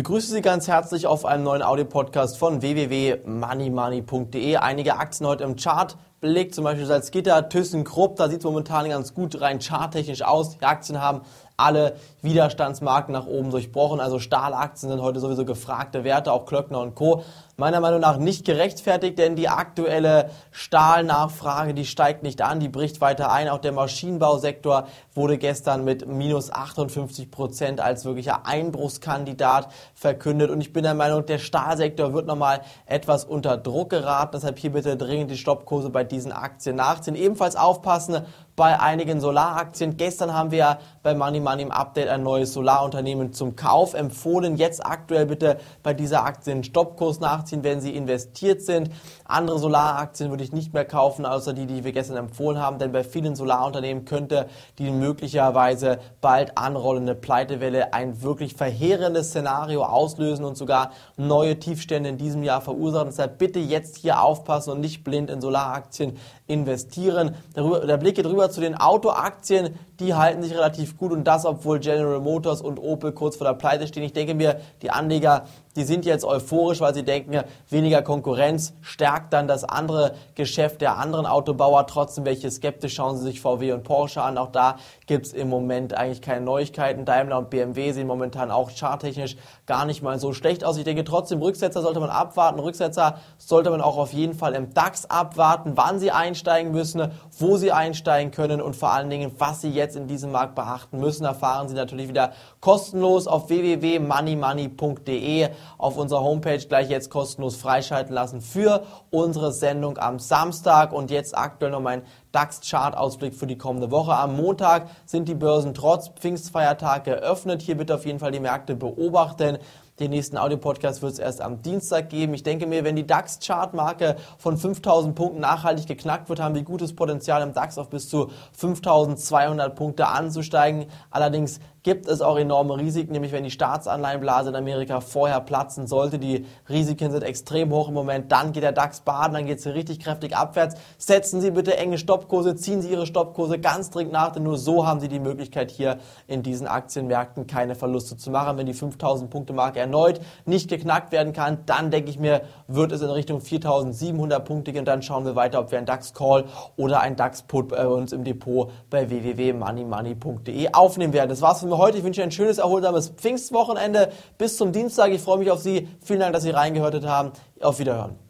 begrüße Sie ganz herzlich auf einem neuen Audio-Podcast von www.moneymoney.de. Einige Aktien heute im Chart. Blick zum Beispiel Salzgitter, ThyssenKrupp, da sieht es momentan ganz gut rein charttechnisch aus. Die Aktien haben alle Widerstandsmarken nach oben durchbrochen. Also Stahlaktien sind heute sowieso gefragte Werte, auch Klöckner und Co. Meiner Meinung nach nicht gerechtfertigt, denn die aktuelle Stahlnachfrage, die steigt nicht an, die bricht weiter ein. Auch der Maschinenbausektor wurde gestern mit minus 58 Prozent als wirklicher Einbruchskandidat verkündet. Und ich bin der Meinung, der Stahlsektor wird nochmal etwas unter Druck geraten. Deshalb hier bitte dringend die Stoppkurse bei diesen Aktien nachziehen. Ebenfalls aufpassen bei einigen Solaraktien. Gestern haben wir ja bei Money Money im Update ein neues Solarunternehmen zum Kauf empfohlen. Jetzt aktuell bitte bei dieser Aktie einen Stoppkurs nachziehen, wenn Sie investiert sind. Andere Solaraktien würde ich nicht mehr kaufen, außer die, die wir gestern empfohlen haben, denn bei vielen Solarunternehmen könnte die möglicherweise bald anrollende Pleitewelle ein wirklich verheerendes Szenario auslösen und sogar neue Tiefstände in diesem Jahr verursachen. Deshalb bitte jetzt hier aufpassen und nicht blind in Solaraktien investieren. der Blick geht rüber zu den Autoaktien, die halten sich relativ gut und das, obwohl General Motors und Opel kurz vor der Pleite stehen. Ich denke mir, die Anleger die sind jetzt euphorisch, weil sie denken, weniger Konkurrenz stärkt dann das andere Geschäft der anderen Autobauer. Trotzdem, welche skeptisch schauen sie sich VW und Porsche an. Auch da gibt es im Moment eigentlich keine Neuigkeiten. Daimler und BMW sehen momentan auch charttechnisch gar nicht mal so schlecht aus. Ich denke trotzdem, Rücksetzer sollte man abwarten. Rücksetzer sollte man auch auf jeden Fall im DAX abwarten, wann sie einsteigen müssen, wo sie einsteigen können und vor allen Dingen, was sie jetzt in diesem Markt beachten müssen, erfahren Sie natürlich wieder kostenlos auf www.moneymoney.de auf unserer Homepage gleich jetzt kostenlos freischalten lassen für unsere Sendung am Samstag und jetzt aktuell noch mein DAX-Chart-Ausblick für die kommende Woche. Am Montag sind die Börsen trotz Pfingstfeiertag geöffnet. Hier bitte auf jeden Fall die Märkte beobachten. Den nächsten Audio-Podcast wird es erst am Dienstag geben. Ich denke mir, wenn die DAX-Chart-Marke von 5000 Punkten nachhaltig geknackt wird, haben wir gutes Potenzial im DAX auf bis zu 5200 Punkte anzusteigen. Allerdings gibt es auch enorme Risiken, nämlich wenn die Staatsanleihenblase in Amerika vorher platzen sollte. Die Risiken sind extrem hoch im Moment. Dann geht der DAX baden, dann geht es richtig kräftig abwärts. Setzen Sie bitte enge Stoppkurse, ziehen Sie Ihre Stoppkurse ganz dringend nach, denn nur so haben Sie die Möglichkeit, hier in diesen Aktienmärkten keine Verluste zu machen. Wenn die 5000 Punkte Marke erneut nicht geknackt werden kann, dann denke ich mir, wird es in Richtung 4700 Punkte gehen. Dann schauen wir weiter, ob wir einen DAX Call oder einen DAX Put bei uns im Depot bei www.moneymoney.de aufnehmen werden. Das war's für wir heute. Ich wünsche ein schönes, erholsames Pfingstwochenende. Bis zum Dienstag. Ich freue mich auf Sie. Vielen Dank, dass Sie reingehört haben. Auf Wiederhören.